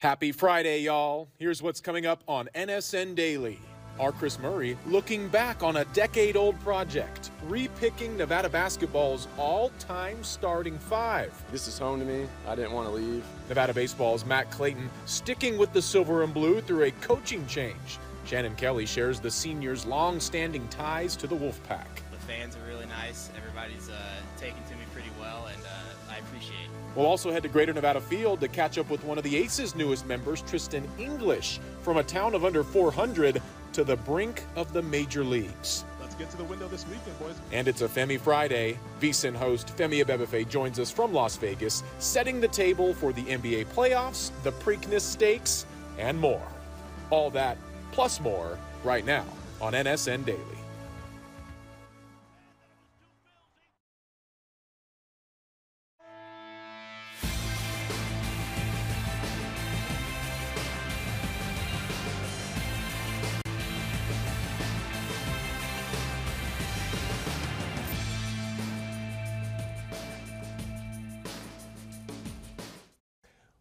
Happy Friday, y'all. Here's what's coming up on NSN Daily. Our Chris Murray looking back on a decade old project, repicking Nevada basketball's all time starting five. This is home to me. I didn't want to leave. Nevada baseball's Matt Clayton sticking with the silver and blue through a coaching change. Shannon Kelly shares the seniors' long standing ties to the Wolfpack. The fans are really nice. Everybody's uh, taking to me We'll also head to Greater Nevada Field to catch up with one of the Aces' newest members, Tristan English, from a town of under 400 to the brink of the major leagues. Let's get to the window this weekend, boys. And it's a Femi Friday. VSiN host Femi Abebefe joins us from Las Vegas, setting the table for the NBA playoffs, the Preakness Stakes, and more. All that plus more right now on NSN Daily.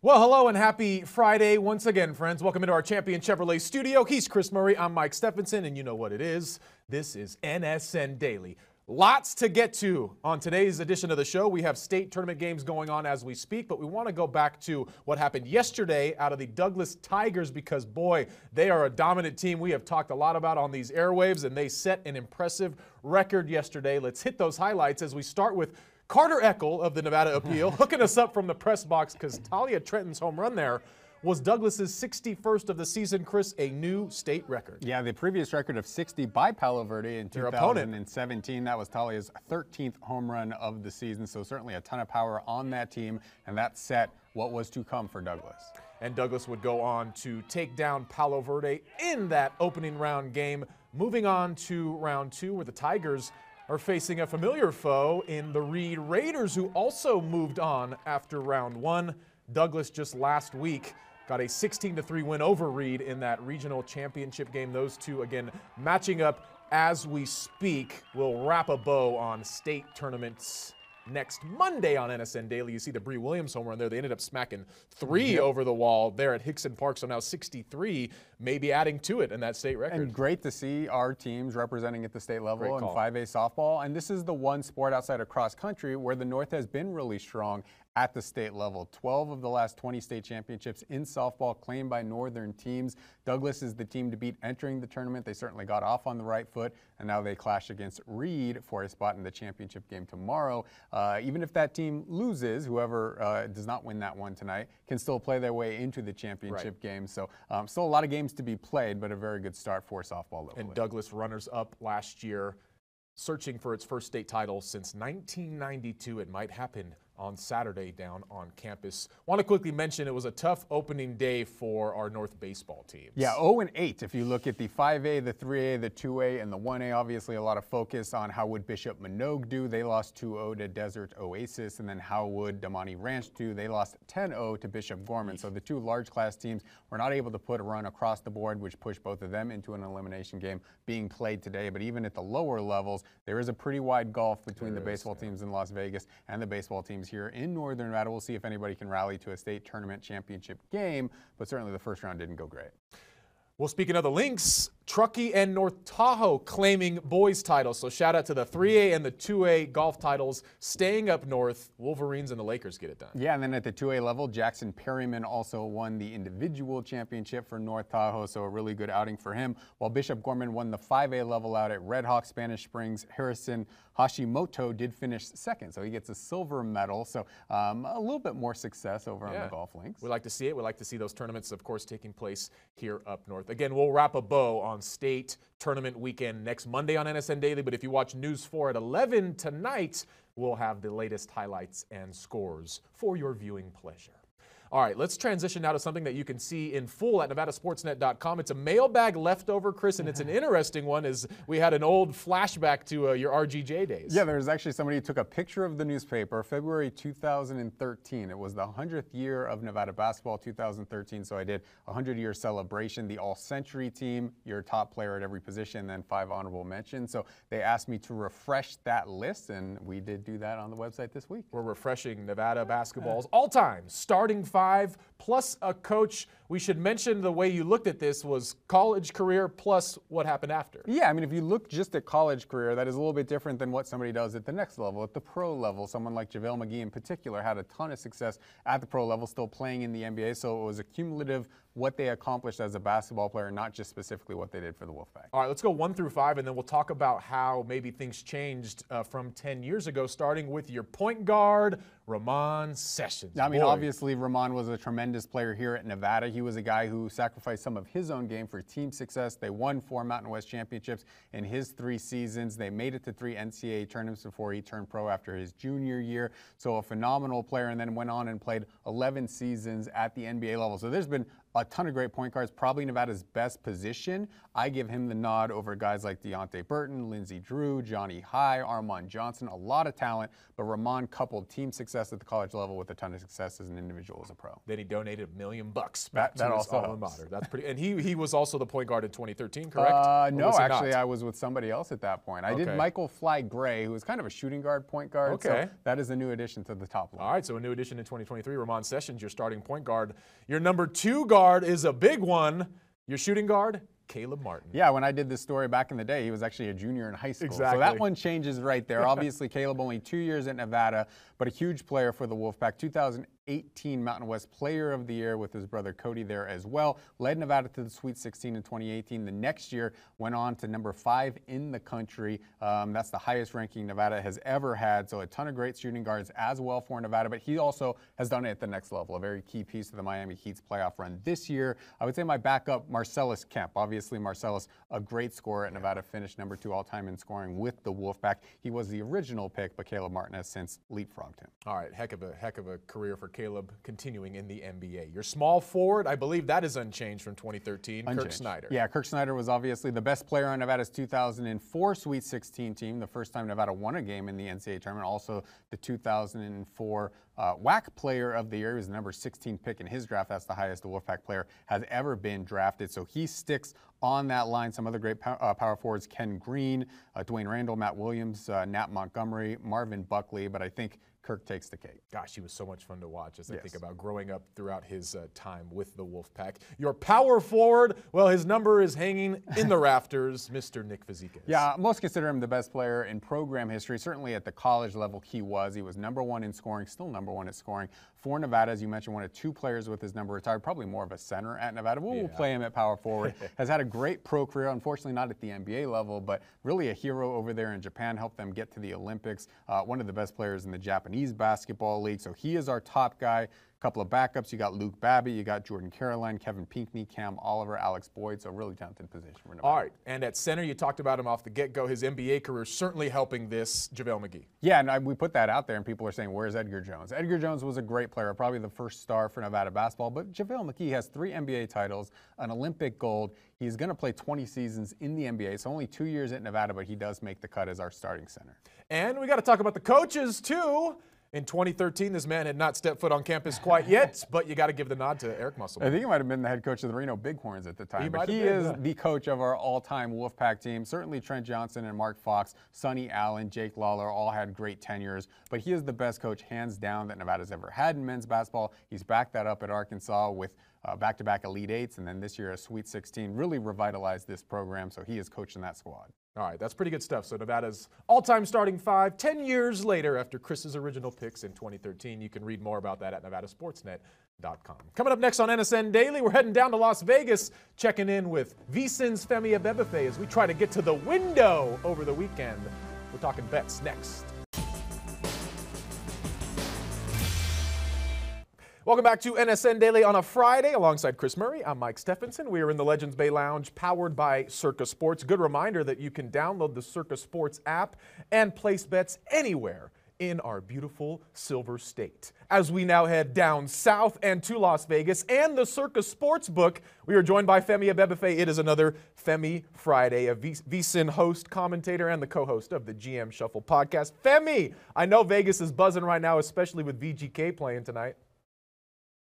Well, hello and happy Friday once again, friends. Welcome into our Champion Chevrolet studio. He's Chris Murray. I'm Mike Stephenson, and you know what it is. This is NSN Daily. Lots to get to on today's edition of the show. We have state tournament games going on as we speak, but we want to go back to what happened yesterday out of the Douglas Tigers because, boy, they are a dominant team we have talked a lot about on these airwaves, and they set an impressive record yesterday. Let's hit those highlights as we start with Carter Eckel of the Nevada Appeal hooking us up from the press box because Talia Trenton's home run there was Douglas's 61st of the season, Chris, a new state record. Yeah, the previous record of 60 by Palo Verde in Your 2017. That was Talia's 13th home run of the season, so certainly a ton of power on that team, and that set what was to come for Douglas. And Douglas would go on to take down Palo Verde in that opening round game. Moving on to round two, where the Tigers are facing a familiar foe in the Reed Raiders, who also moved on after round one. Douglas just last week got a 16 3 win over Reed in that regional championship game. Those two, again, matching up as we speak. We'll wrap a bow on state tournaments next Monday on NSN Daily. You see the Bree Williams home run there. They ended up smacking three Yep. over the wall there at Hixson Park. So now 63, maybe adding to it in that state record. And great to see our teams representing at the state level in 5A softball. And this is the one sport outside of cross country where the North has been really strong at the state level. 12 of the last 20 state championships in softball claimed by Northern teams. Douglas is the team to beat entering the tournament. They certainly got off on the right foot, and now they clash against Reed for a spot in the championship game tomorrow. Uh, even if that team loses, whoever uh, does not win that one tonight can still play their way into the championship game. So um, still a lot of games to be played, but a very good start for softball locally. and Douglas runners up last year, searching for its first state title since 1992. It might happen on Saturday down on campus. Want to quickly mention it was a tough opening day for our North baseball teams. Yeah, 0 and 8. If you look at the 5A, the 3A, the 2A, and the 1A, obviously a lot of focus on how would Bishop Manogue do. They lost 2-0 to Desert Oasis, and then how would Damonte Ranch do? They lost 10-0 to Bishop Gorman. So the two large class teams were not able to put a run across the board, which pushed both of them into an elimination game being played today. But even at the lower levels, there is a pretty wide gulf between the baseball teams in Las Vegas and the baseball teams here in Northern Nevada. We'll see if anybody can rally to a state tournament championship game, but certainly the first round didn't go great. Well, speaking of the links, Truckee and North Tahoe claiming boys titles. So shout out to the 3A and the 2A golf titles staying up north. Wolverines and the Lakers get it done. Yeah, and then at the 2A level, Jackson Perryman also won the individual championship for North Tahoe, so a really good outing for him. While Bishop Gorman won the 5A level out at Red Hawk Spanish Springs, Harrison Hashimoto did finish second, so he gets a silver medal. So um, a little bit more success over on the golf links. We like to see it. We like to see those tournaments, of course, taking place here up north. Again, we'll wrap a bow on state tournament weekend next Monday on NSN Daily. But if you watch News 4 at 11 tonight, we'll have the latest highlights and scores for your viewing pleasure. All right, let's transition now to something that you can see in full at nevadasportsnet.com. It's a mailbag leftover, Chris, and it's an interesting one as we had an old flashback to uh, your RGJ days. Yeah, there's actually somebody who took a picture of the newspaper, February 2013. It was the 100th year of Nevada basketball, 2013. So I did a 100 year celebration, the all century team, your top player at every position, then five honorable mentions. So they asked me to refresh that list, and we did do that on the website this week. We're refreshing Nevada basketball's all time starting five plus a coach. We should mention the way you looked at this was college career plus what happened after. Yeah, I mean, if you look just at college career, that is a little bit different than what somebody does at the next level, at the pro level. Someone like JaVale McGee in particular had a ton of success at the pro level, still playing in the NBA. So it was a cumulative what they accomplished as a basketball player, not just specifically what they did for the Wolfpack. All right, let's go one through five, and then we'll talk about how maybe things changed uh, from 10 years ago, starting with your point guard, Ramon Sessions. I mean, Boy. obviously, Ramon was a tremendous player here at Nevada. He was a guy who sacrificed some of his own game for team success. They won four Mountain West championships in his three seasons. They made it to three NCAA tournaments before he turned pro after his junior year. So, a phenomenal player, and then went on and played 11 seasons at the NBA level. So, there's been a ton of great point guards, probably Nevada's best position. I give him the nod over guys like Deonte Burton, Lindsey Drew, Johnny High, Armon Johnson, a lot of talent, but Ramon coupled team success at the college level with a ton of success as an individual as a pro. Then he donated a million bucks back That- that to his also alma mater. That's pretty. And he he was also the point guard in 2013, correct? Uh, no, actually, not? I was with somebody else at that point. I Okay. did Michael Fly Gray, who was kind of a shooting guard, point guard. so Okay. that is a new addition to the top line. All right, so a new addition in 2023, Ramon Sessions, your starting point guard. Your number two guard is a big one. Your shooting guard, Caleb Martin. Yeah, when I did this story back in the day, he was actually a junior in high school. Exactly. So that one changes right there. Obviously, Caleb only two years at Nevada, but a huge player for the Wolfpack. 2018 Mountain West Player of the Year with his brother Cody there as well. Led Nevada to the Sweet 16 in 2018. The next year went on to number five in the country. Um, that's the highest ranking Nevada has ever had. So a ton of great shooting guards as well for Nevada, but he also has done it at the next level. A very key piece of the Miami Heat's playoff run this year. I would say my backup, Marcellus Kemp. Obviously, Marcellus, a great scorer at Nevada, finished number two all time in scoring with the Wolfpack. He was the original pick, but Caleb Martin has since leapfrogged him. All right, heck of a heck of a career for Caleb continuing in the NBA. Your small forward, I believe that is unchanged from 2013. Kirk Unchanged. Snyder. Yeah, Kirk Snyder was obviously the best player on Nevada's 2004 Sweet 16 team, the first time Nevada won a game in the NCAA tournament. Also, the 2004 uh, WAC Player of the Year. He was the number 16 pick in his draft. That's the highest the Wolfpack player has ever been drafted. So he sticks on that line. Some other great pow- uh, power forwards: Ken Green, uh, Dwayne Randall, Matt Williams, uh, Nat Montgomery, Marvin Buckley. But I think Kirk takes the cake. Gosh, he was so much fun to watch as I think about growing up throughout his uh, time with the Wolfpack. Your power forward, well, his number is hanging in the rafters, Mr. Nick Fazekas. Yeah, most consider him the best player in program history. Certainly at the college level, he was. He was number one in scoring, still number one at scoring for Nevada. As you mentioned, one of two players with his number retired, probably more of a center at Nevada. We'll, we'll play him at power forward. Has had a great pro career, unfortunately not at the NBA level, but really a hero over there in Japan. Helped them get to the Olympics. Uh, one of the best players in the Japanese basketball league. So he is our top guy. Couple of backups. You got Luke Babbitt, you got Jordan Caroline, Kevin Pinkney, Cam Oliver, Alex Boyd. So really talented position for Nevada. All right, and at center, you talked about him off the get go. His NBA career certainly helping this, JaVale McGee. Yeah, and I, we put that out there, and people are saying, "Where's Edgar Jones?" Edgar Jones was a great player, probably the first star for Nevada basketball. But JaVale McGee has three NBA titles, an Olympic gold. He's going to play 20 seasons in the NBA, so only two years at Nevada, but he does make the cut as our starting center. And we got to talk about the coaches, too. In 2013, this man had not stepped foot on campus quite yet, but you got to give the nod to Eric Musselman. I think he might have been the head coach of the Reno Bighorns at the time, He but might he is the coach of our all-time Wolfpack team. Certainly Trent Johnson and Mark Fox, Sonny Allen, Jake Lawlor all had great tenures, but he is the best coach hands down that Nevada's ever had in men's basketball. He's backed that up at Arkansas with uh, back-to-back Elite Eights, and then this year a Sweet 16. Really revitalized this program, so he is coaching that squad. All right, that's pretty good stuff. So Nevada's all-time starting five, 10 years later after Chris's original picks in 2013. You can read more about that at nevadasportsnet.com. Coming up next on NSN Daily, we're heading down to Las Vegas, checking in with VSiN's Femi Abebefe as we try to get to the window over the weekend. We're talking bets next. Welcome back to NSN Daily on a Friday alongside Chris Murray. I'm Mike Stephenson. We are in the Legends Bay Lounge powered by Circa Sports. Good reminder that you can download the Circa Sports app and place bets anywhere in our beautiful Silver State. As we now head down south and to Las Vegas and the Circa Sports Book, we are joined by Femi Abebefe. It is another Femi Friday, a VSIN host, commentator, and the co-host of the GM Shuffle podcast. Femi, I know Vegas is buzzing right now, especially with VGK playing tonight.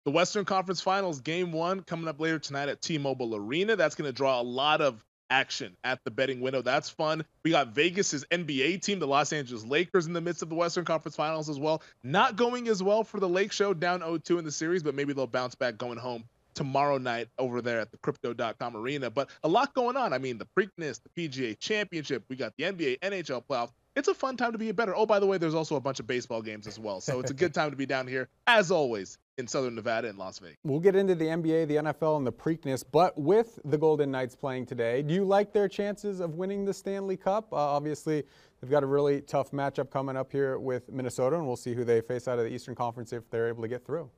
The Western Conference Finals, game one, coming up later tonight at T Mobile Arena. That's going to draw a lot of action at the betting window. That's fun. We got Vegas's NBA team, the Los Angeles Lakers, in the midst of the Western Conference Finals as well. Not going as well for the Lake Show, down 0-2 in the series, but maybe they'll bounce back going home tomorrow night over there at the crypto.com arena. But a lot going on. I mean, the Preakness, the PGA Championship, we got the NBA, NHL playoffs. It's a fun time to be a better. Oh, by the way, there's also a bunch of baseball games as well. So it's a good time to be down here, as always, in Southern Nevada and Las Vegas. We'll get into the NBA, the NFL, and the Preakness, but with the Golden Knights playing today, do you like their chances of winning the Stanley Cup? Uh, obviously, they've got a really tough matchup coming up here with Minnesota, and we'll see who they face out of the Eastern Conference if they're able to get through.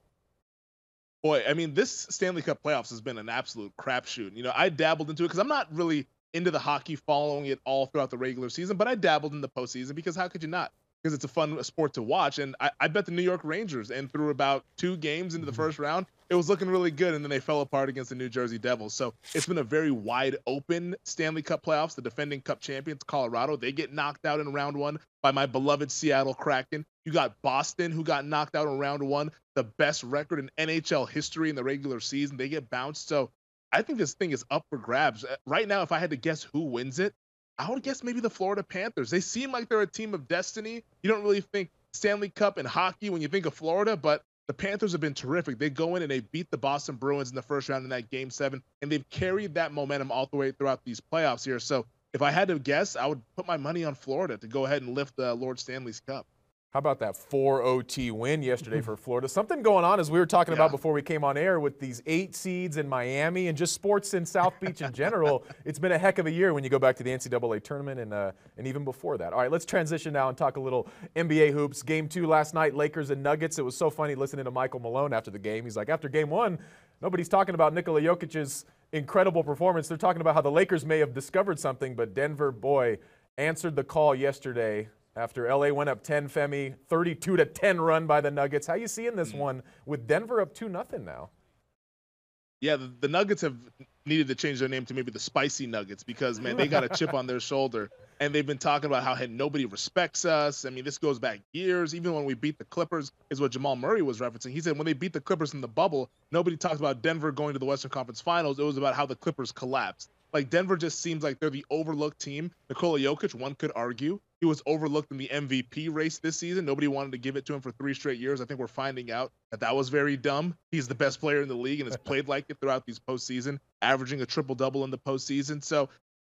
Boy, I mean, this Stanley Cup playoffs has been an absolute crapshoot. You know, I dabbled into it because I'm not really into the hockey, following it all throughout the regular season, but I dabbled in the postseason because how could you not? Because it's a fun sport to watch. And I, I bet the New York Rangers, and through about two games into the mm-hmm. first round, it was looking really good, and then they fell apart against the New Jersey Devils. So it's been a very wide open Stanley Cup playoffs. The defending Cup champions, Colorado, they get knocked out in round one by my beloved Seattle Kraken. You got Boston, who got knocked out in round one, the best record in NHL history in the regular season. They get bounced. So I think this thing is up for grabs. Uh, right now, if I had to guess who wins it, I would guess maybe the Florida Panthers. They seem like they're a team of destiny. You don't really think Stanley Cup and hockey when you think of Florida, but the Panthers have been terrific. They go in and they beat the Boston Bruins in the first round in that game seven, and they've carried that momentum all the way throughout these playoffs here. So if I had to guess, I would put my money on Florida to go ahead and lift the Lord Stanley's Cup. How about that 4 OT win yesterday for Florida? Something going on as we were talking yeah. about before we came on air with these eight seeds in Miami and just sports in South Beach in general. it's been a heck of a year when you go back to the NCAA tournament and, uh, and even before that. All right, let's transition now and talk a little NBA hoops. Game two last night, Lakers and Nuggets. It was so funny listening to Michael Malone after the game. He's like, after game one, nobody's talking about Nikola Jokic's incredible performance. They're talking about how the Lakers may have discovered something, but Denver, boy, answered the call yesterday after LA went up 10 Femi, 32 to 10 run by the Nuggets. How you seeing this mm one with Denver up 2 nothing now? Yeah, the, the, Nuggets have needed to change their name to maybe the Spicy Nuggets because man, they got a chip on their shoulder and they've been talking about how hey, nobody respects us. I mean, this goes back years. Even when we beat the Clippers, is what Jamal Murray was referencing. He said when they beat the Clippers in the bubble, nobody talked about Denver going to the Western Conference Finals. It was about how the Clippers collapsed. Like Denver just seems like they're the overlooked team. Nikola Jokic, one could argue, he was overlooked in the MVP race this season. Nobody wanted to give it to him for three straight years. I think we're finding out that that was very dumb. He's the best player in the league and has played like it throughout these postseason, averaging a triple double in the postseason. So,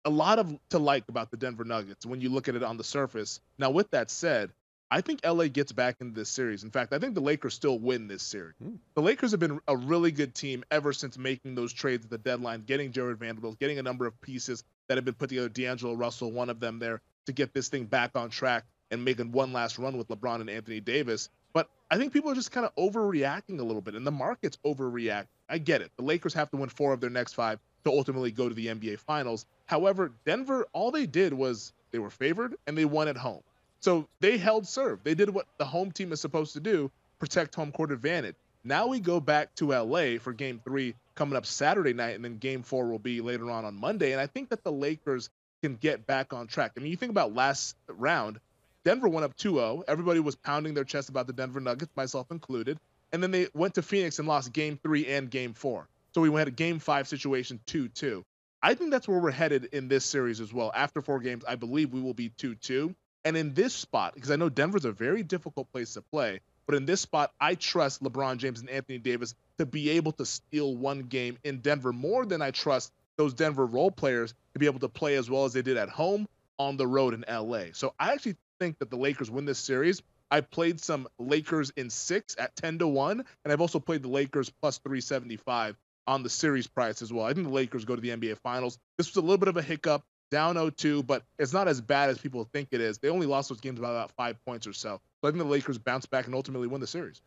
a lot of to like about the Denver Nuggets when you look at it on the surface. Now, with that said, I think LA gets back into this series. In fact, I think the Lakers still win this series. Mm. The Lakers have been a really good team ever since making those trades at the deadline, getting Jarred Vanderbilt, getting a number of pieces that have been put together. D'Angelo Russell, one of them there, to get this thing back on track and making one last run with LeBron and Anthony Davis. But I think people are just kind of overreacting a little bit, and the market's overreact. I get it. The Lakers have to win four of their next five to ultimately go to the NBA Finals. However, Denver, all they did was they were favored and they won at home. So they held serve. They did what the home team is supposed to do protect home court advantage. Now we go back to LA for game three coming up Saturday night, and then game four will be later on on Monday. And I think that the Lakers can get back on track. I mean, you think about last round, Denver went up 2 0. Everybody was pounding their chest about the Denver Nuggets, myself included. And then they went to Phoenix and lost game three and game four. So we had a game five situation 2 2. I think that's where we're headed in this series as well. After four games, I believe we will be 2 2. And in this spot, because I know Denver's a very difficult place to play, but in this spot, I trust LeBron James and Anthony Davis to be able to steal one game in Denver more than I trust those Denver role players to be able to play as well as they did at home on the road in LA. So I actually think that the Lakers win this series. I played some Lakers in six at 10 to 1, and I've also played the Lakers plus 375 on the series price as well. I think the Lakers go to the NBA Finals. This was a little bit of a hiccup down 0-2, but it's not as bad as people think it is. They only lost those games by about five points or so. So I think the Lakers bounce back and ultimately win the series.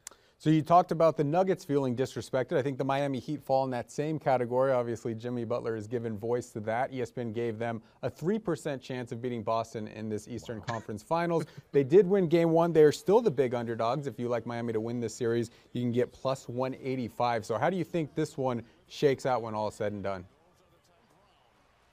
So you talked about the Nuggets feeling disrespected. I think the Miami Heat fall in that same category. Obviously, Jimmy Butler has given voice to that. ESPN gave them a 3% chance of beating Boston in this Eastern wow. Conference Finals. they did win game one. They're still the big underdogs. If you like Miami to win this series, you can get plus 185. So how do you think this one shakes out when all is said and done?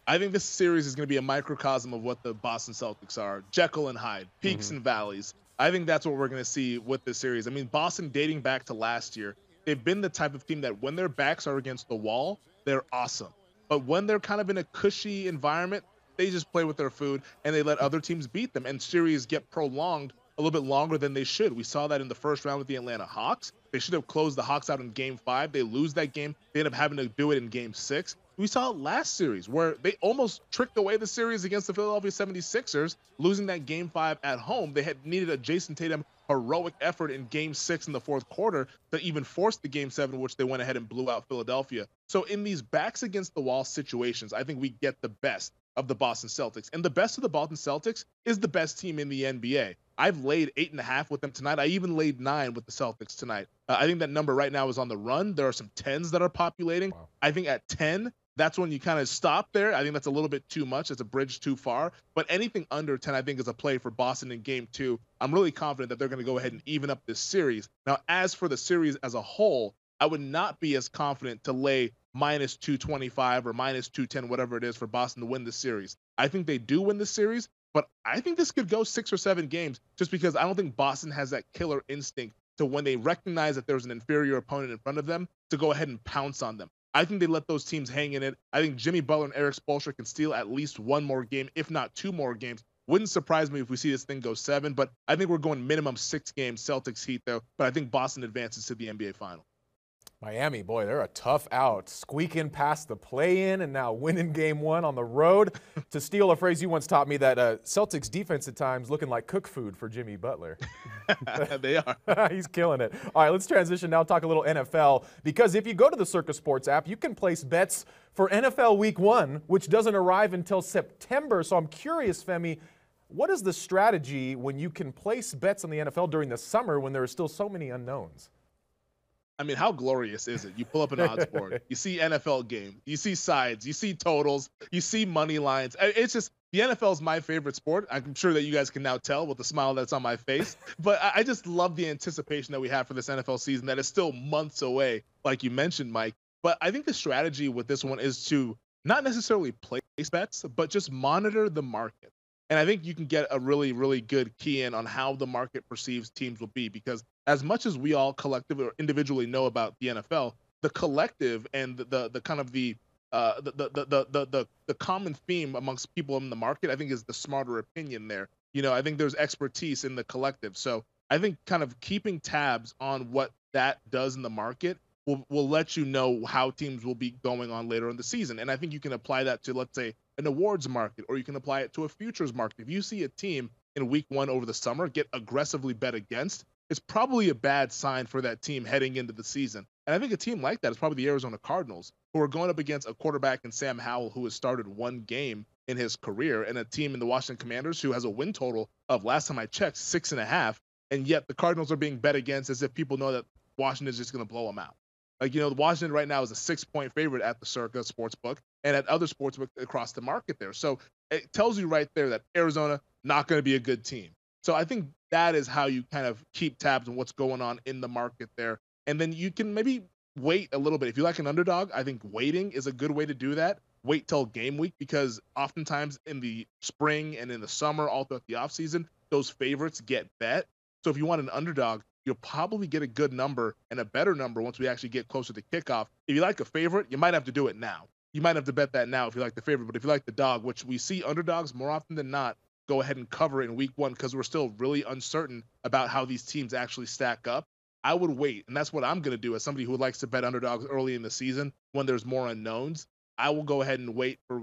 I think this series is going to be a microcosm of what the Boston Celtics are Jekyll and Hyde, peaks mm-hmm. and valleys. I think that's what we're going to see with this series. I mean, Boston dating back to last year, they've been the type of team that when their backs are against the wall, they're awesome. But when they're kind of in a cushy environment, they just play with their food and they let other teams beat them. And series get prolonged a little bit longer than they should. We saw that in the first round with the Atlanta Hawks. They should have closed the Hawks out in game five. They lose that game. They end up having to do it in game six. We saw last series where they almost tricked away the series against the Philadelphia 76ers, losing that game five at home. They had needed a Jayson Tatum heroic effort in game six in the fourth quarter to even force the game seven, which they went ahead and blew out Philadelphia. So in these backs against the wall situations, I think we get the best of the Boston Celtics. And the best of the Boston Celtics is the best team in the NBA. I've laid eight and a half with them tonight. I even laid nine with the Celtics tonight. Uh, I think that number right now is on the run. There are some tens that are populating. Wow. I think at 10, that's when you kind of stop there. I think that's a little bit too much. It's a bridge too far. But anything under 10, I think, is a play for Boston in game two. I'm really confident that they're going to go ahead and even up this series. Now, as for the series as a whole, I would not be as confident to lay minus 225 or minus 210, whatever it is, for Boston to win the series. I think they do win the series, but I think this could go six or seven games just because I don't think Boston has that killer instinct to when they recognize that there's an inferior opponent in front of them to go ahead and pounce on them. I think they let those teams hang in it. I think Jimmy Butler and Erik Spoelstra can steal at least one more game, if not two more games. Wouldn't surprise me if we see this thing go seven, but I think we're going minimum six games Celtics Heat though. But I think Boston advances to the NBA final. Miami, boy, they're a tough out, squeaking past the play-in and now winning game one on the road. to steal a phrase you once taught me, that uh, Celtics defense at times looking like cook food for Jimmy Butler. they are. He's killing it. All right, let's transition now. Talk a little NFL because if you go to the Circa Sports app, you can place bets for NFL Week One, which doesn't arrive until September. So I'm curious, Femi. What is the strategy when you can place bets on the NFL during the summer when there are still so many unknowns? I mean, how glorious is it? You pull up an odds board, you see NFL game, you see sides, you see totals, you see money lines. It's just the NFL is my favorite sport. I'm sure that you guys can now tell with the smile that's on my face. But I just love the anticipation that we have for this NFL season that is still months away, like you mentioned, Mike. But I think the strategy with this one is to not necessarily place bets, but just monitor the market. And I think you can get a really, really good key in on how the market perceives teams will be because as much as we all collectively or individually know about the NFL, the collective and the the, the kind of the uh, the, the, the, the, the, the common theme amongst people in the market, I think, is the smarter opinion there. You know, I think there's expertise in the collective. So I think kind of keeping tabs on what that does in the market will, will let you know how teams will be going on later in the season. And I think you can apply that to, let's say, an awards market, or you can apply it to a futures market. If you see a team in week one over the summer get aggressively bet against, it's probably a bad sign for that team heading into the season. And I think a team like that is probably the Arizona Cardinals, who are going up against a quarterback in Sam Howell who has started one game in his career, and a team in the Washington Commanders who has a win total of last time I checked six and a half, and yet the Cardinals are being bet against as if people know that Washington is just going to blow them out. Like you know, Washington right now is a six-point favorite at the Circa Sportsbook and at other sportsbook across the market there. So it tells you right there that Arizona not going to be a good team. So I think that is how you kind of keep tabs on what's going on in the market there. And then you can maybe wait a little bit. If you like an underdog, I think waiting is a good way to do that. Wait till game week because oftentimes in the spring and in the summer, all throughout the offseason, those favorites get bet. So if you want an underdog, you'll probably get a good number and a better number once we actually get closer to kickoff. If you like a favorite, you might have to do it now. You might have to bet that now if you like the favorite. But if you like the dog, which we see underdogs more often than not go ahead and cover in week one because we're still really uncertain about how these teams actually stack up. I would wait, and that's what I'm going to do as somebody who likes to bet underdogs early in the season when there's more unknowns. I will go ahead and wait for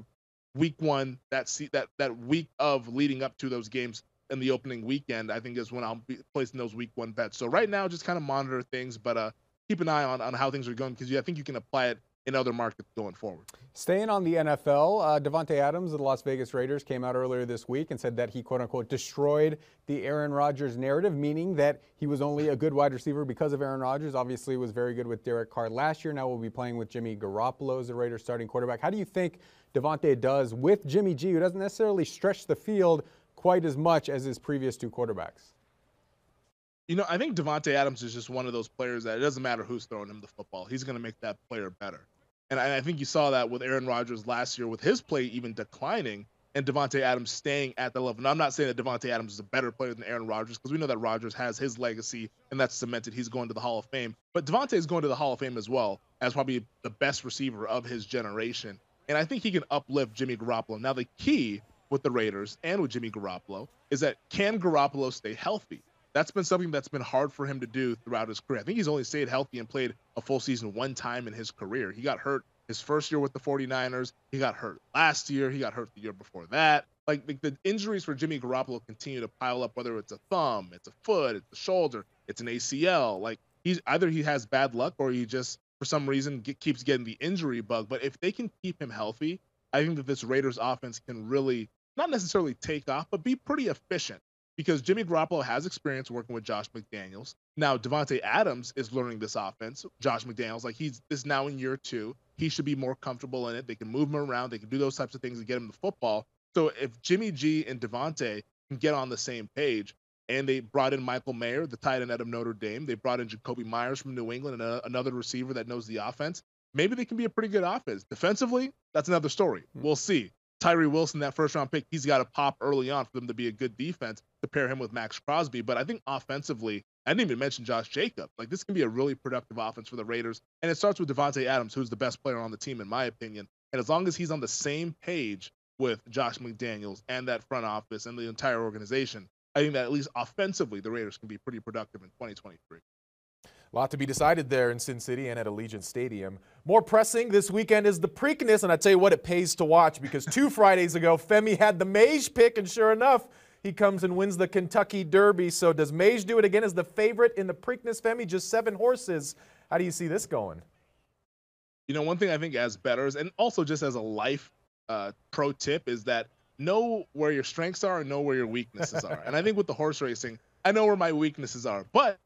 week one, that that that week of leading up to those games in the opening weekend. I think is when I'll be placing those week one bets. So right now, just kind of monitor things, but uh, keep an eye on on how things are going because I think you can apply it in other markets going forward. Staying on the NFL, uh, Davante Adams of the Las Vegas Raiders came out earlier this week and said that he quote unquote destroyed the Aaron Rodgers narrative, meaning that he was only a good wide receiver because of Aaron Rodgers. Obviously, was very good with Derek Carr last year. Now we'll be playing with Jimmy Garoppolo as the Raiders starting quarterback. How do you think Davante does with Jimmy G, who doesn't necessarily stretch the field quite as much as his previous two quarterbacks? You know, I think Davante Adams is just one of those players that it doesn't matter who's throwing him the football. He's going to make that player better. And I, think you saw that with Aaron Rodgers last year with his play even declining and Davante Adams staying at the level. Now, I'm not saying that Davante Adams is a better player than Aaron Rodgers because we know that Rodgers has his legacy and that's cemented. He's going to the Hall of Fame. But Davante is going to the Hall of Fame as well as probably the best receiver of his generation. and I think he can uplift Jimmy Garoppolo. Now, the key with the Raiders and with Jimmy Garoppolo is that can Garoppolo stay healthy? That's been something that's been hard for him to do throughout his career. I think he's only stayed healthy and played a full season one time in his career. He got hurt his first year with the 49ers. He got hurt last year. He got hurt the year before that. Like the, the injuries for Jimmy Garoppolo continue to pile up, whether it's a thumb, it's a foot, it's a shoulder, it's an ACL. Like he's either he has bad luck or he just for some reason get, keeps getting the injury bug. But if they can keep him healthy, I think that this Raiders offense can really not necessarily take off, but be pretty efficient because Jimmy Garoppolo has experience working with Josh McDaniels. Now Davante Adams is learning this offense. Josh McDaniels, like he's is now in year two. He should be more comfortable in it. They can move him around. They can do those types of things and get him the football. So if Jimmy G and Davante can get on the same page, and they brought in Michael Mayer, the tight end out of Notre Dame. They brought in Jakobi Meyers from New England and a, another receiver that knows the offense. Maybe they can be a pretty good offense. Defensively, that's another story. Hmm. We'll see. Tyree Wilson, that first round pick, he's got to pop early on for them to be a good defense to pair him with Maxx Crosby. But I think offensively, I didn't even mention Josh Jacobs. Like this can be a really productive offense for the Raiders. And it starts with Davante Adams, who's the best player on the team, in my opinion. And as long as he's on the same page with Josh McDaniels and that front office and the entire organization, I think that at least offensively, the Raiders can be pretty productive in 2023. A lot to be decided there in Sin City and at Allegiant Stadium. More pressing this weekend is the Preakness, and I tell you what, it pays to watch because two Fridays ago, Femi had the Mage pick, and sure enough, he comes and wins the Kentucky Derby. So does Mage do it again as the favorite in the Preakness, Femi? Just seven horses. How do you see this going? You know, one thing I think as betters, and also just as a life uh, pro tip, is that know where your strengths are and know where your weaknesses are. and I think with the horse racing, I know where my weaknesses are, but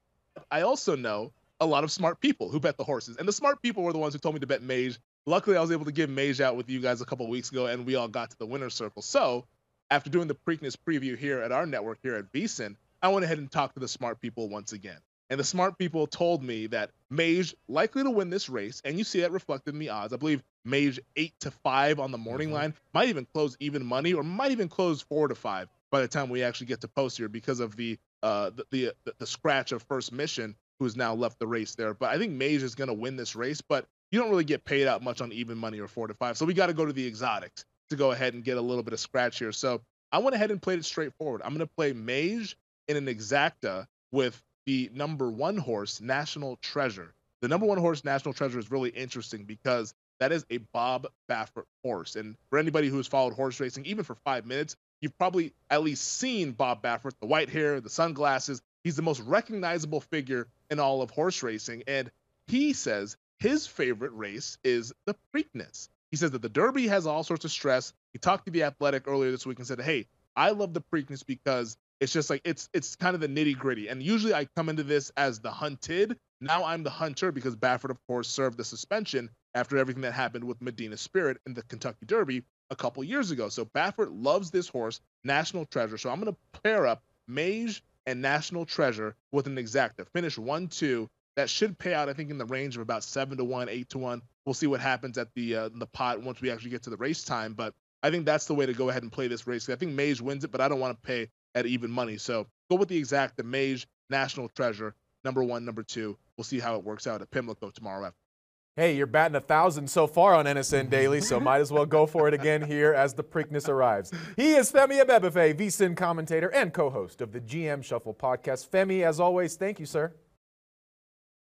I also know a lot of smart people who bet the horses. And the smart people were the ones who told me to bet Mage. Luckily, I was able to give Mage out with you guys a couple weeks ago, and we all got to the winner's circle. So, after doing the Preakness preview here at our network here at VSIN, I went ahead and talked to the smart people once again. And the smart people told me that Mage likely to win this race, and you see that reflected in the odds. I believe Mage eight to five on the morning mm-hmm. line might even close even money, or might even close four to five by the time we actually get to post here because of the uh, the, the, the scratch of first mission who's now left the race there. But I think Mage is going to win this race, but you don't really get paid out much on even money or four to five. So we got to go to the exotics to go ahead and get a little bit of scratch here. So I went ahead and played it straightforward. I'm going to play Mage in an exacta with the number one horse, National Treasure. The number one horse, National Treasure, is really interesting because that is a Bob Baffert horse. And for anybody who's followed horse racing, even for five minutes, you've probably at least seen Bob Baffert, the white hair, the sunglasses. He's the most recognizable figure in all of horse racing. And he says his favorite race is the Preakness. He says that the Derby has all sorts of stress. He talked to the Athletic earlier this week and said, "Hey, I love the Preakness because it's just like it's it's kind of the nitty gritty. And usually I come into this as the hunted. Now I'm the hunter because Baffert, of course, served the suspension after everything that happened with Medina Spirit in the Kentucky Derby a couple years ago. So Baffert loves this horse, National Treasure. So I'm going to pair up Mage and National Treasure with an exacta. Finish one two. That should pay out, I think, in the range of about seven to one, eight to one. We'll see what happens at the uh, the pot once we actually get to the race time. But I think that's the way to go ahead and play this race. I think Mage wins it, but I don't want to pay at even money. So go with the exact, the Mage National Treasure, number one, number two. We'll see how it works out at Pimlico tomorrow afternoon. Hey, you're batting a thousand so far on NSN Daily, so might as well go for it again here as the Preakness arrives. He is Femi Abebefe, VSIN commentator and co-host of the GM Shuffle podcast. Femi, as always, thank you, sir.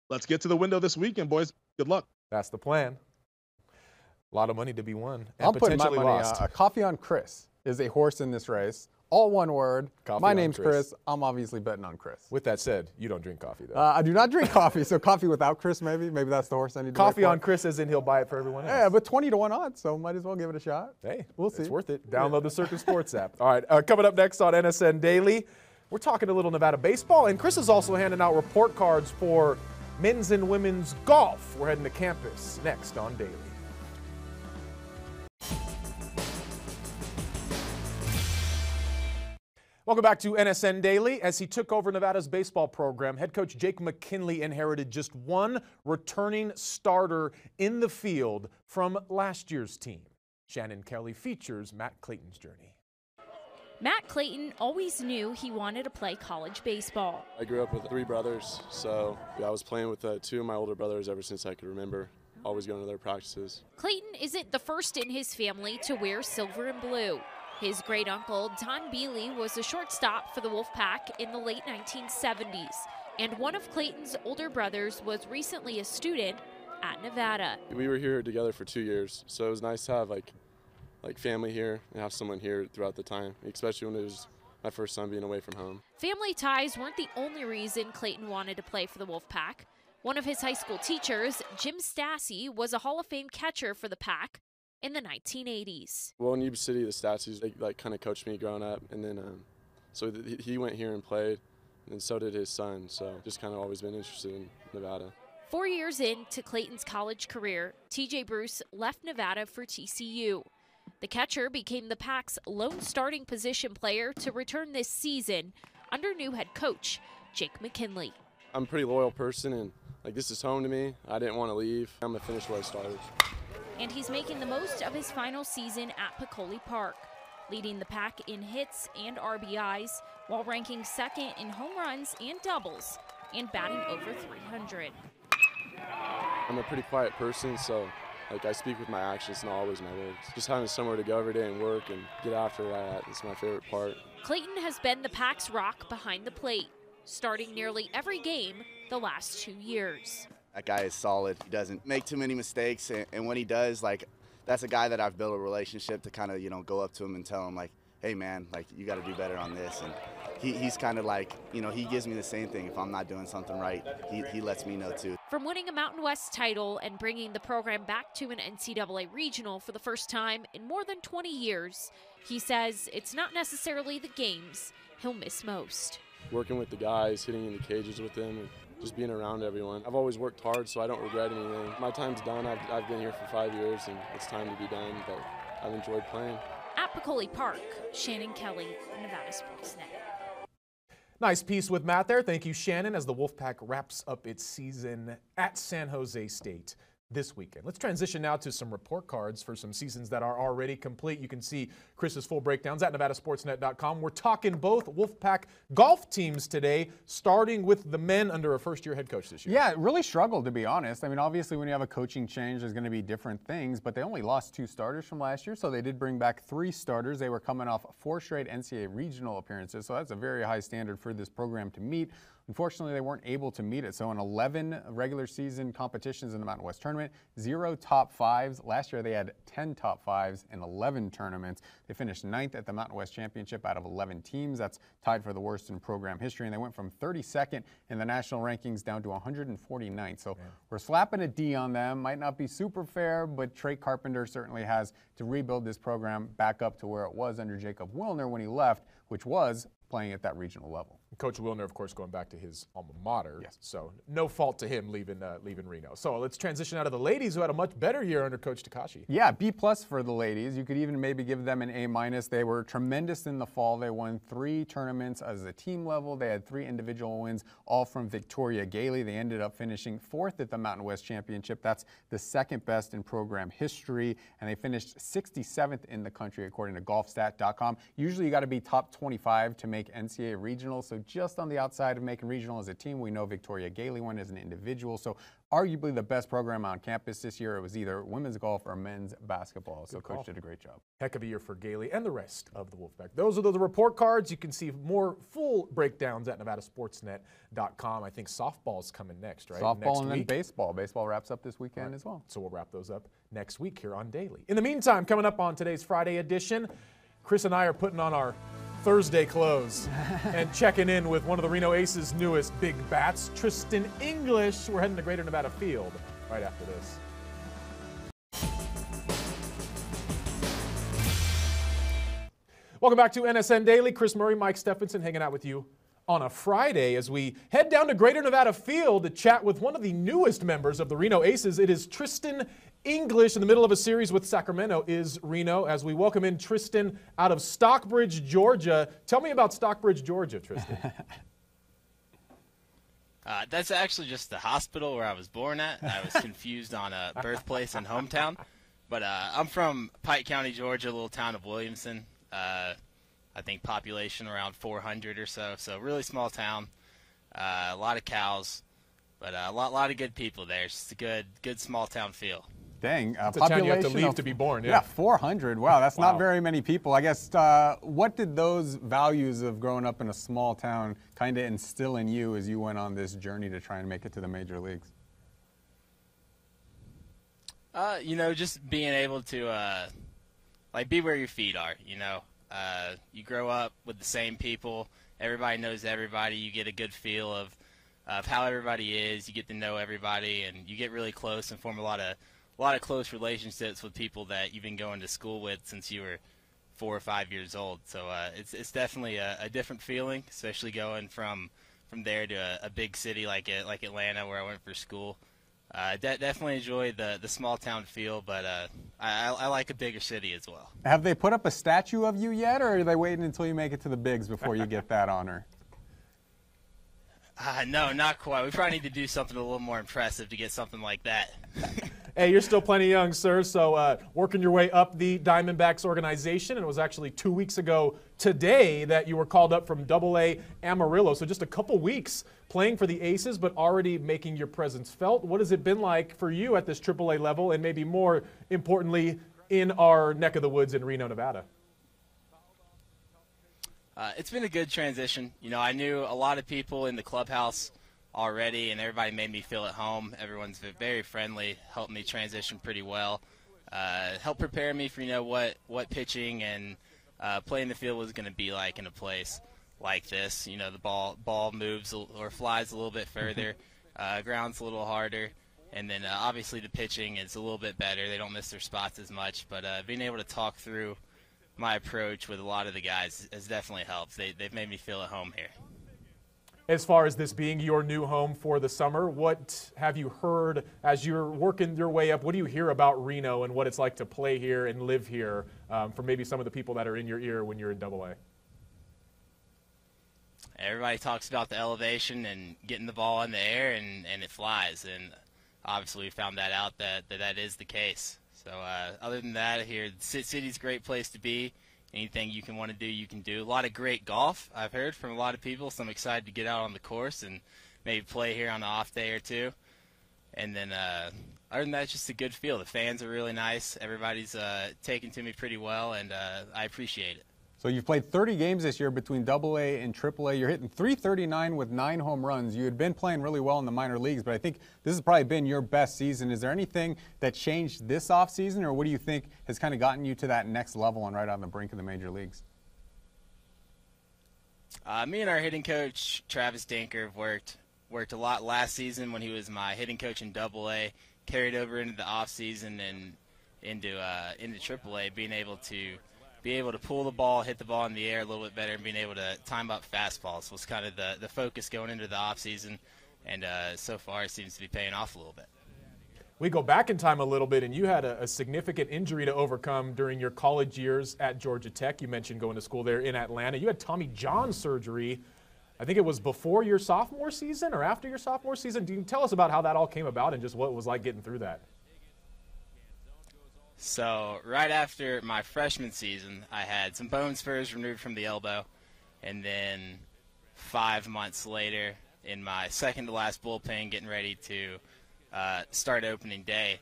Let's get to the window this weekend, boys. Good luck. That's the plan. A lot of money to be won and I'm potentially putting my money, lost. Uh, coffee on Chris is a horse in this race all one word. Coffee My name's Chris. Chris. I'm obviously betting on Chris. With that said, you don't drink coffee though. Uh, I do not drink coffee, so coffee without Chris maybe. Maybe that's the horse I need to Coffee on Chris as in he'll buy it for everyone else. Yeah, but 20 to 1 odds, so might as well give it a shot. Hey, we'll see. It's worth it. Download the Circa Sports app. All right, uh, coming up next on NSN Daily, we're talking a little Nevada baseball, and Chris is also handing out report cards for men's and women's golf. We're heading to campus next on Daily. Welcome back to NSN Daily. As he took over Nevada's baseball program, head coach Jake McKinley inherited just one returning starter in the field from last year's team. Shannon Kelly features Matt Clayton's journey. Matt Clayton always knew he wanted to play college baseball. I grew up with three brothers, so I was playing with uh, two of my older brothers ever since I could remember. always going to their practices. Clayton isn't the first in his family to wear silver and blue. His great uncle, Don Beely, was a shortstop for the Wolfpack in the late 1970s, and one of Clayton's older brothers was recently a student at Nevada. We were here together for two years, so it was nice to have like like family here and have someone here throughout the time, especially when it was my first time being away from home. Family ties weren't the only reason Clayton wanted to play for the Wolfpack. One of his high school teachers, Jim Stassi, was a Hall of Fame catcher for the Pack in the 1980s. Well, in Yuba City, the Stassies they like kind of coached me growing up, and then um, so th- he went here and played, and so did his son. So just kind of always been interested in Nevada. Four years into Clayton's college career, TJ Bruce left Nevada for TCU. The catcher became the Pack's lone starting position player to return this season under new head coach Jake McKinley. I'm a pretty loyal person, and like this is home to me. I didn't want to leave. I'm gonna finish where I started. And he's making the most of his final season at Peccole Park, leading the pack in hits and RBIs while ranking second in home runs and doubles and batting over 300. I'm a pretty quiet person, so like I speak with my actions, not always my words. Just having somewhere to go every day and work and get after that is my favorite part. Clayton has been the Pack's rock behind the plate, starting nearly every game the last two years. That guy is solid. He doesn't make too many mistakes, and, and when he does, like that's a guy that I've built a relationship to kind of you know go up to him and tell him like, hey man, like you got to do better on this. And he, he's kind of like you know he gives me the same thing. If I'm not doing something right, he, he lets me know too. From winning a Mountain West title and bringing the program back to an NCAA regional for the first time in more than 20 years, he says it's not necessarily the games he'll miss most. Working with the guys, hitting in the cages with them, and just being around everyone. I've always worked hard, so I don't regret anything. My time's done. I've, I've been here for five years, and it's time to be done, but I've enjoyed playing. At Peccole Park, Shannon Kelly, Nevada Sportsnet. Nice piece with Matt there. Thank you, Shannon, as the Wolfpack wraps up its season at San Jose State this weekend. Let's transition now to some report cards for some seasons that are already complete. You can see Chris's full breakdowns at nevadasportsnet.com. We're talking both Wolfpack golf teams today, starting with the men under a first year head coach this year. Yeah, it really struggled to be honest. I mean, obviously, when you have a coaching change, there's going to be different things, but they only lost two starters from last year, so they did bring back three starters. They were coming off four straight NCAA regional appearances, so that's a very high standard for this program to meet. Unfortunately, they weren't able to meet it. So, in 11 regular season competitions in the Mountain West tournament, zero top fives. Last year, they had 10 top fives in 11 tournaments. They finished ninth at the Mountain West Championship out of 11 teams. That's tied for the worst in program history. And they went from 32nd in the national rankings down to 149th. So, yeah. we're slapping a D on them. Might not be super fair, but Trey Carpenter certainly has to rebuild this program back up to where it was under Jacob Wilner when he left, which was playing at that regional level. Coach Wilner, of course, going back to his alma mater. Yes. So no fault to him leaving uh, leaving Reno. So let's transition out of the ladies, who had a much better year under Coach Takashi. Yeah, B plus for the ladies. You could even maybe give them an A minus. They were tremendous in the fall. They won three tournaments as a team level. They had three individual wins, all from Victoria Gailey. They ended up finishing fourth at the Mountain West Championship. That's the second best in program history, and they finished 67th in the country according to GolfStat.com. Usually, you got to be top 25 to make NCAA regional. So just on the outside of making regional as a team, we know Victoria Gailey won as an individual. So arguably the best program on campus this year. It was either women's golf or men's basketball. So Good coach did a great job. Heck of a year for Gailey and the rest of the Wolfpack. Those are the report cards. You can see more full breakdowns at NevadaSportsNet.com. I think softball's coming next, right? Softball next and week. then baseball. Baseball wraps up this weekend right. as well. So we'll wrap those up next week here on Daily. In the meantime, coming up on today's Friday edition, Chris and I are putting on our Thursday close and checking in with one of the Reno Aces' newest big bats, Tristan English. We're heading to Greater Nevada Field right after this. Welcome back to NSN Daily. Chris Murray, Mike Stephenson hanging out with you on a Friday as we head down to Greater Nevada Field to chat with one of the newest members of the Reno Aces. It is Tristan English in the middle of a series with Sacramento is Reno as we welcome in Tristan out of Stockbridge, Georgia. Tell me about Stockbridge, Georgia, Tristan. Uh, that's actually just the hospital where I was born at. I was confused on a birthplace and hometown. But uh, I'm from Pike County, Georgia, a little town of Williamson. Uh, I think population around 400 or so, so really small town. Uh, a lot of cows, But uh, a lot, lot of good people there. It's just a good, good small town feel. Dang, uh, It's a town population you have to leave of- to be born, yeah. Yeah, 400. Wow, that's Wow. not very many people. I guess uh, what did those values of growing up in a small town kind of instill in you as you went on this journey to try and make it to the major leagues? Uh, you know, just being able to uh, like be where your feet are. You know, uh, you grow up with the same people. Everybody knows everybody. You get a good feel of of how everybody is. You get to know everybody, and you get really close and form a lot of a lot of close relationships with people that you've been going to school with since you were four or five years old. So uh, it's it's definitely a, a different feeling, especially going from from there to a, a big city like it, like Atlanta, where I went for school. Uh, de- definitely enjoy the the small town feel, but uh, I, I I like a bigger city as well. Have they put up a statue of you yet, or are they waiting until you make it to the bigs before you get that honor? Uh, no, not quite. We probably need to do something a little more impressive to get something like that. Hey, you're still plenty young, sir. So uh, working your way up the Diamondbacks organization, and it was actually two weeks ago today that you were called up from Double A Amarillo. So just a couple weeks playing for the Aces, but already making your presence felt. What has it been like for you at this Triple A level, and maybe more importantly, in our neck of the woods in Reno, Nevada? Uh, it's been a good transition. You know, I knew a lot of people in the clubhouse already, and everybody made me feel at home. Everyone's very friendly, helped me transition pretty well, uh, helped prepare me for you know what what pitching and uh, playing the field was going to be like in a place like this. You know, the ball ball moves or flies a little bit further, uh, grounds a little harder. And then uh, obviously the pitching is a little bit better. They don't miss their spots as much. But uh, being able to talk through my approach with a lot of the guys has definitely helped. They, they've made me feel at home here. As far as this being your new home for the summer, what have you heard as you're working your way up? What do you hear about Reno and what it's like to play here and live here um, from maybe some of the people that are in your ear when you're in Double A? Everybody talks about the elevation and getting the ball in the air and, and it flies. And obviously we found that out that that, that is the case. So uh, other than that, here, the city's a great place to be. Anything you can want to do, you can do. A lot of great golf, I've heard from a lot of people, so I'm excited to get out on the course and maybe play here on an off day or two. And then uh, other than that, it's just a good feel. The fans are really nice. Everybody's uh, taking to me pretty well, and uh, I appreciate it. So you've played 30 games this year between Double A and Triple A. You're hitting 339 with nine home runs. You had been playing really well in the minor leagues, but I think this has probably been your best season. Is there anything that changed this offseason, or what do you think has kind of gotten you to that next level and right on the brink of the major leagues? Uh, me and our hitting coach Travis Denker have worked worked a lot last season when he was my hitting coach in Double A. Carried over into the off season and into uh, into Triple A, being able to be able to pull the ball, hit the ball in the air a little bit better, and being able to time up fastballs was kind of the the focus going into the off season. And uh, so far, it seems to be paying off a little bit. We go back in time a little bit, and you had a, a significant injury to overcome during your college years at Georgia Tech. You mentioned going to school there in Atlanta. You had Tommy John surgery. I think it was before your sophomore season or after your sophomore season. Do you tell us about how that all came about and just what it was like getting through that? So right after my freshman season, I had some bone spurs removed from the elbow, and then five months later, in my second to last bullpen, getting ready to uh, start opening day,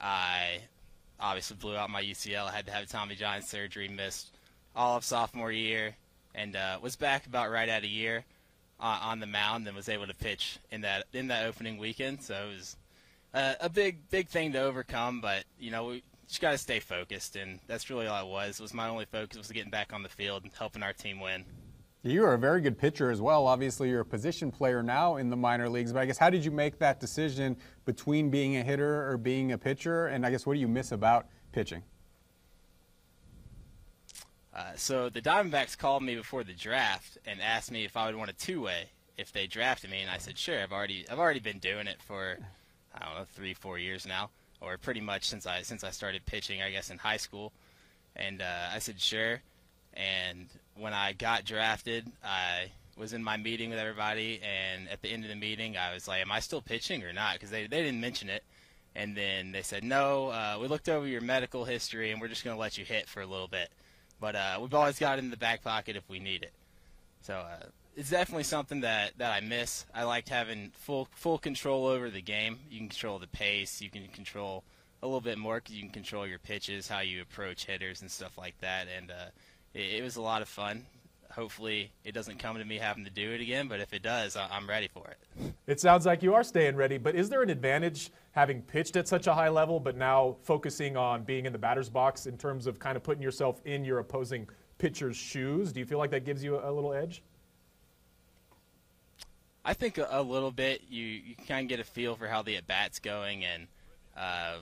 I obviously blew out my UCL. I had to have Tommy John surgery, missed all of sophomore year, and uh, was back about right at a year uh, on the mound, and was able to pitch in that in that opening weekend. So it was uh, a big big thing to overcome, but you know we just got to stay focused, and that's really all it was. It was my only focus was getting back on the field and helping our team win. You are a very good pitcher as well. Obviously, you're a position player now in the minor leagues, but I guess how did you make that decision between being a hitter or being a pitcher? And I guess what do you miss about pitching? Uh, so the Diamondbacks called me before the draft and asked me if I would want a two-way if they drafted me, and I said sure. I've already I've already been doing it for I don't know three four years now, or pretty much since I since I started pitching, I guess in high school. And uh, I said sure. And when I got drafted, I was in my meeting with everybody, and at the end of the meeting, I was like, "Am I still pitching or not?" Because they they didn't mention it. And then they said, "No, uh, we looked over your medical history, and we're just going to let you hit for a little bit." but uh, we've always got it in the back pocket if we need it. So uh, it's definitely something that, that I miss. I liked having full full control over the game. You can control the pace. You can control a little bit more because you can control your pitches, how you approach hitters, and stuff like that. And uh, it, it, was a lot of fun. Hopefully, it doesn't come to me having to do it again. But if it does, I, I'm ready for it. It sounds like you are staying ready. But is there an advantage having pitched at such a high level, but now focusing on being in the batter's box in terms of kind of putting yourself in your opposing pitcher's shoes? Do you feel like that gives you a, a little edge? I think a, a little bit. You you kind of get a feel for how the at bat's going and uh,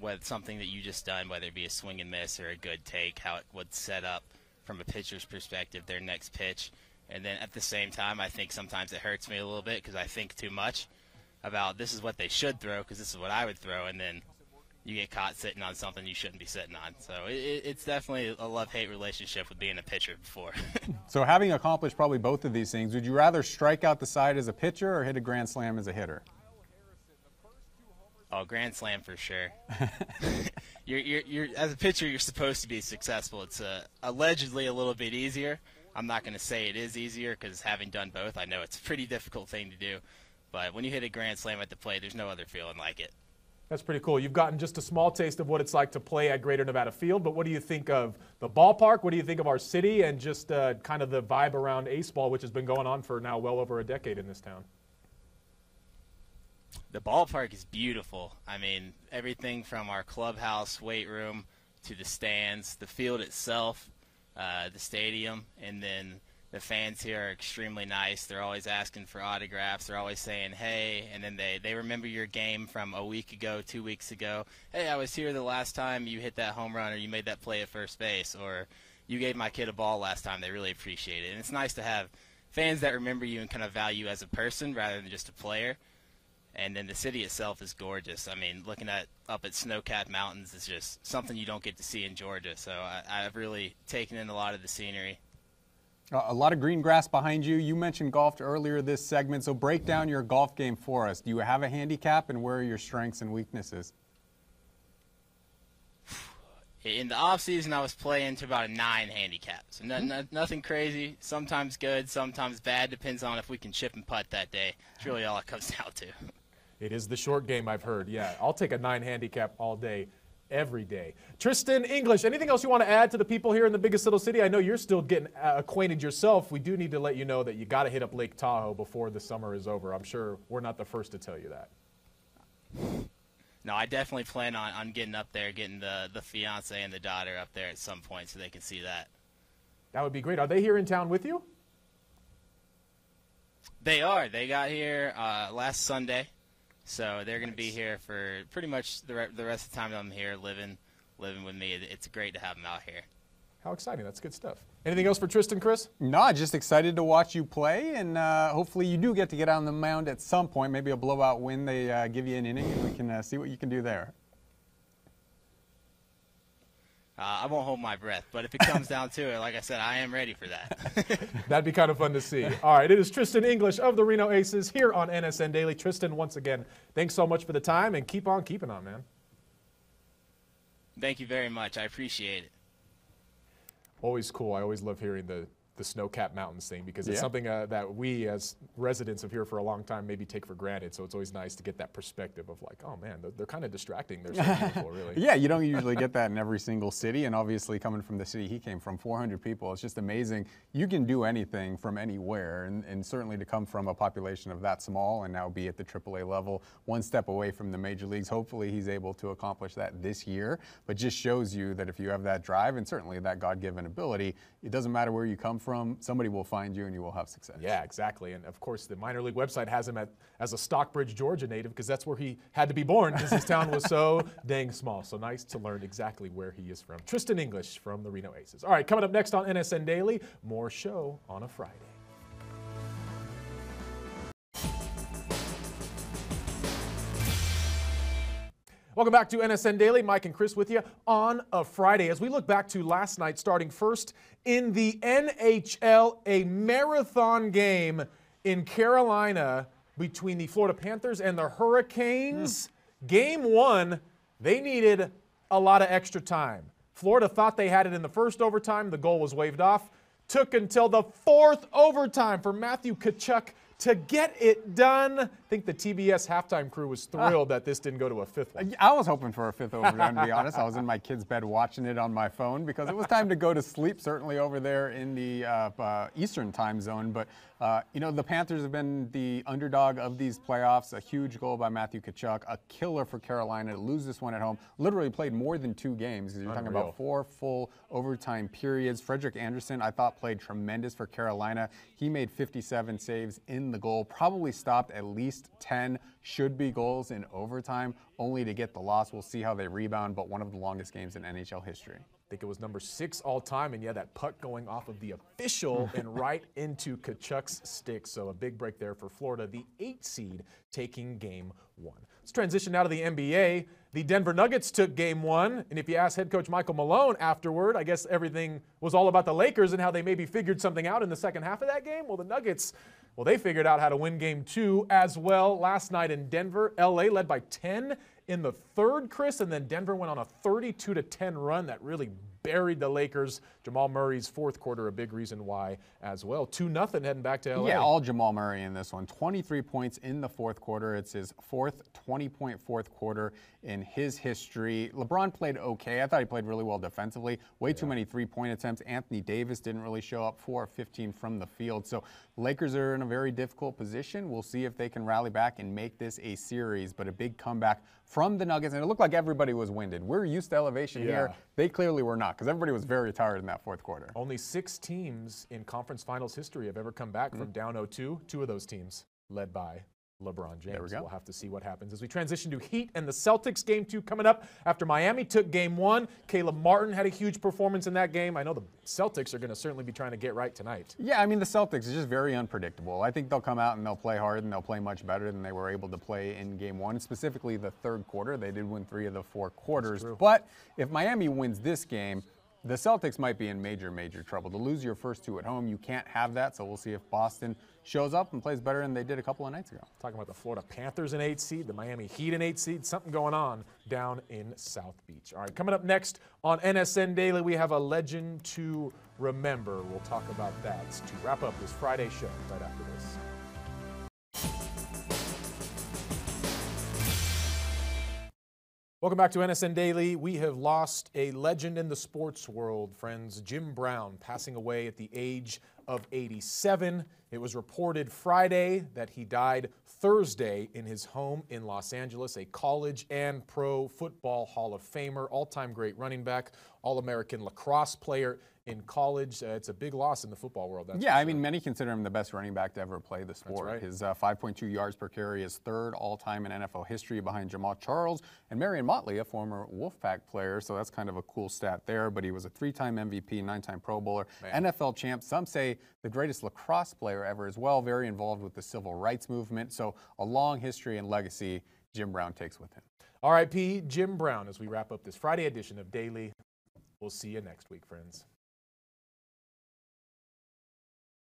what something that you just done, whether it be a swing and miss or a good take, how it would set up from a pitcher's perspective their next pitch. And then at the same time, I think sometimes it hurts me a little bit because I think too much about this is what they should throw because this is what I would throw, and then you get caught sitting on something you shouldn't be sitting on. So it, it's definitely a love-hate relationship with being a pitcher before. so having accomplished probably both of these things, would you rather strike out the side as a pitcher or hit a grand slam as a hitter? Oh, grand slam for sure. you're, you're, you're, as a pitcher, you're supposed to be successful. It's uh, allegedly a little bit easier. I'm not going to say it is easier because having done both, I know it's a pretty difficult thing to do. But when you hit a grand slam at the plate, there's no other feeling like it. That's pretty cool. You've gotten just a small taste of what it's like to play at Greater Nevada Field, but what do you think of the ballpark? What do you think of our city and just uh, kind of the vibe around Ace Ball, which has been going on for now well over a decade in this town? The ballpark is beautiful. I mean, everything from our clubhouse, weight room, to the stands, the field itself, uh, the stadium, and then the fans here are extremely nice. They're always asking for autographs. They're always saying, hey, and then they, they remember your game from a week ago, two weeks ago. Hey, I was here the last time you hit that home run or you made that play at first base or you gave my kid a ball last time. They really appreciate it. And it's nice to have fans that remember you and kind of value you as a person rather than just a player. And then the city itself is gorgeous. I mean, looking at up at snow-capped mountains is just something you don't get to see in Georgia. So I, I've really taken in a lot of the scenery. A lot of green grass behind you. You mentioned golf earlier this segment, so break down your golf game for us. Do you have a handicap, and where are your strengths and weaknesses? In the off season, I was playing to about a nine handicap, so no, hmm. no, nothing crazy. Sometimes good, sometimes bad. Depends on if we can chip and putt that day. It's really all it comes down to. It is the short game, I've heard. Yeah, I'll take a nine handicap all day every day. Tristan English, anything else you want to add to the people here in the biggest little city? I know you're still getting uh, acquainted yourself. We do need to let you know that you got to hit up Lake Tahoe before the summer is over. I'm sure we're not the first to tell you that. No, I definitely plan on, on getting up there, getting the, the fiance and the daughter up there at some point so they can see that. That would be great. Are they here in town with you? They are. They got here uh, last Sunday. So they're going to be here for pretty much the, re- the rest of the time I'm here living living with me. It's great to have them out here. How exciting. That's good stuff. Anything else for Tristan, Chris? No, just excited to watch you play, and uh, hopefully you do get to get on the mound at some point. Maybe a blowout win. They uh, give you an inning, and we can uh, see what you can do there. Uh, I won't hold my breath, but if it comes down to it, like I said, I am ready for that. That'd be kind of fun to see. All right, it is Tristan English of the Reno Aces here on NSN Daily. Tristan, once again, thanks so much for the time and keep on keeping on, man. Thank you very much. I appreciate it. Always cool. I always love hearing the the snow-capped mountains thing because it's yeah. something uh, that we as residents of here for a long time maybe take for granted. So it's always nice to get that perspective of like, oh man, they're, they're kind of distracting. They're so beautiful, really. yeah, you don't usually get that in every single city, and obviously coming from the city he came from, 400 people, it's just amazing. You can do anything from anywhere, and, and certainly to come from a population of that small and now be at the AAA level, one step away from the major leagues. Hopefully he's able to accomplish that this year, but just shows you that if you have that drive and certainly that God-given ability, it doesn't matter where you come from, somebody will find you and you will have success. Yeah, exactly. And of course, the minor league website has him at, as a Stockbridge, Georgia native because that's where he had to be born because his town was so dang small. So nice to learn exactly where he is from. Tristan English from the Reno Aces. All right, coming up next on NSN Daily, more show on a Friday. Welcome back to NSN Daily. Mike and Chris with you on a Friday. As we look back to last night, starting first in the NHL, a marathon game in Carolina between the Florida Panthers and the Hurricanes. Mm. Game one, they needed a lot of extra time. Florida thought they had it in the first overtime. The goal was waved off. took until the fourth overtime for Matthew Tkachuk to get it done. I think the TBS halftime crew was thrilled that this didn't go to a fifth one. I was hoping for a fifth overtime, to be honest. I was in my kid's bed watching it on my phone because it was time to go to sleep, certainly over there in the uh, uh, Eastern time zone. But, uh, you know, the Panthers have been the underdog of these playoffs. A huge goal by Matthew Tkachuk, a killer for Carolina to lose this one at home. Literally played more than two games. You're talking about four full overtime periods. Frederik Andersen, I thought, played tremendous for Carolina. He made 57 saves in the goal, probably stopped at least 10 should be goals in overtime, only to get the loss. We'll see how they rebound, but one of the longest games in NHL history. I think it was number six all time, and yeah, that puck going off of the official and right into Tkachuk's stick. So a big break there for Florida, the eight seed taking game one. Let's transition now to the NBA. The Denver Nuggets took game one, and if you ask head coach Michael Malone afterward, I guess everything was all about the Lakers and how they maybe figured something out in the second half of that game. Well, the Nuggets, well, they figured out how to win game two as well last night in Denver. LA led by 10 in the third, Chris, and then Denver went on a 32 to 10 run that really buried the Lakers. Jamal Murray's fourth quarter, a big reason why as well. 2 nothing heading back to LA. Yeah, all Jamal Murray in this one. 23 points in the fourth quarter. It's his fourth 20 point fourth quarter in his history. LeBron played okay. I thought he played really well defensively. Way too many three point attempts. Anthony Davis didn't really show up 4 of 15 from the field. So Lakers are in a very difficult position. We'll see if they can rally back and make this a series, but a big comeback from the Nuggets. And it looked like everybody was winded. We're used to elevation here. They clearly were not because everybody was very tired in that fourth quarter. Only six teams in conference finals history have ever come back Mm-hmm. from down 0-2. Two of those teams led by LeBron James. we go. We'll have to see what happens as we transition to Heat and the Celtics game two coming up after Miami took game one. Caleb Martin had a huge performance in that game. I know the Celtics are going to certainly be trying to get right tonight. Yeah, I mean, the Celtics is just very unpredictable. I think they'll come out and they'll play hard and they'll play much better than they were able to play in game one, specifically the third quarter. They did win three of the four quarters. But if Miami wins this game, the Celtics might be in major, major trouble. To lose your first two at home, you can't have that. So we'll see if Boston shows up and plays better than they did a couple of nights ago. Talking about the Florida Panthers in eight seed, the Miami Heat in eight seed, something going on down in South Beach. All right, coming up next on NSN Daily, we have a legend to remember. We'll talk about that to wrap up this Friday show right after this. Welcome back to NSN Daily. We have lost a legend in the sports world, friends. Jim Brown passing away at the age of 87. It was reported Friday that he died Thursday in his home in Los Angeles, a college and pro football Hall of Famer, all time great running back, All American lacrosse player in college. Uh, it's a big loss in the football world. That's Yeah, for I sure. mean, many consider him the best running back to ever play the sport. right. His uh, 5.2 yards per carry is third all time in NFL history behind Jamaal Charles and Marion Motley, a former Wolfpack player. So that's kind of a cool stat there. But he was a three time MVP, nine time Pro Bowler, NFL champ. Some say the greatest lacrosse player ever as well, very involved with the civil rights movement. So a long history and legacy Jim Brown takes with him. RIP Jim Brown as we wrap up this Friday edition of Daily. We'll see you next week, friends.